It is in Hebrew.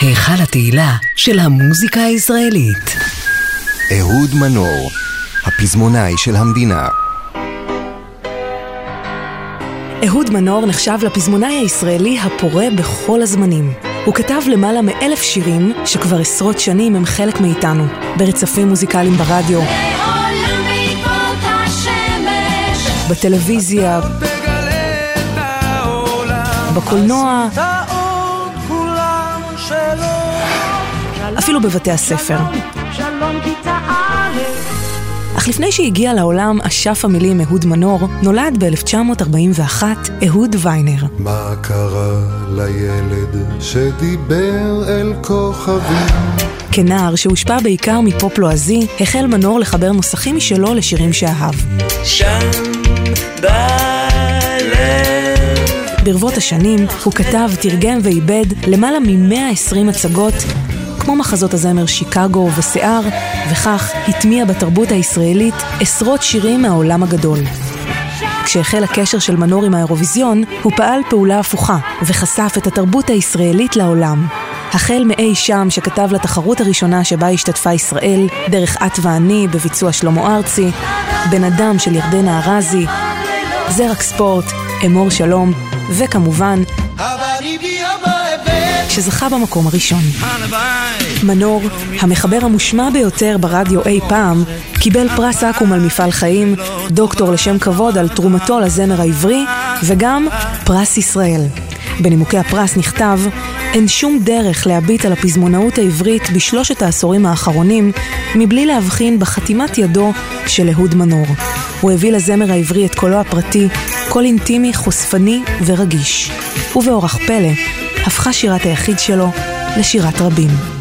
היכל התהילה של המוזיקה הישראלית. אהוד מנור, הפזמונאי של המדינה. אהוד מנור נחשב לפזמונאי הישראלי הפורה בכל הזמנים. הוא כתב למעלה מאלף שירים שכבר עשרות שנים הם חלק מאיתנו, ברצפים מוזיקליים ברדיו, בטלוויזיה, בקולנוע, אפילו בבתי הספר. אך לפני שהגיע לעולם אשף המילים אהוד מנור, נולד ב-1941 אהוד ויינר. מה קרה לילד שדיבר אל כוכבים? כנער שהושפע בעיקר מפופ לועזי, החל מנור לחבר נוסחים משלו לשירים שאהב. שם ברבות השנים הוא כתב, תרגם ועיבד למעלה מ-120 הצגות, כמו מחזות הזמר שיקגו ושיער, וכך הטמיע בתרבות הישראלית עשרות שירים מהעולם הגדול. כשהחל הקשר של מנור עם האירוויזיון, הוא פעל פעולה הפוכה, וחשף את התרבות הישראלית לעולם. החל מאי שם שכתב לתחרות הראשונה שבה השתתפה ישראל, דרך את ואני בביצוע שלמה ארצי, בן אדם של ירדנה ארזי, זרק ספורט, אמור שלום, וכמובן, שזכה במקום הראשון. מנור, המחבר המושמע ביותר ברדיו אי פעם, קיבל פרס אקו"ם על מפעל חיים, דוקטור לשם כבוד על תרומתו לזמר העברי, וגם פרס ישראל. בנימוקי הפרס נכתב, אין שום דרך להביט על הפזמונאות העברית בשלושת העשורים האחרונים, מבלי להבחין בחתימת ידו של אהוד מנור. הוא הביא לזמר העברי את קולו הפרטי, קול אינטימי, חושפני ורגיש. ובאורח פלא, הפכה שירת היחיד שלו לשירת רבים.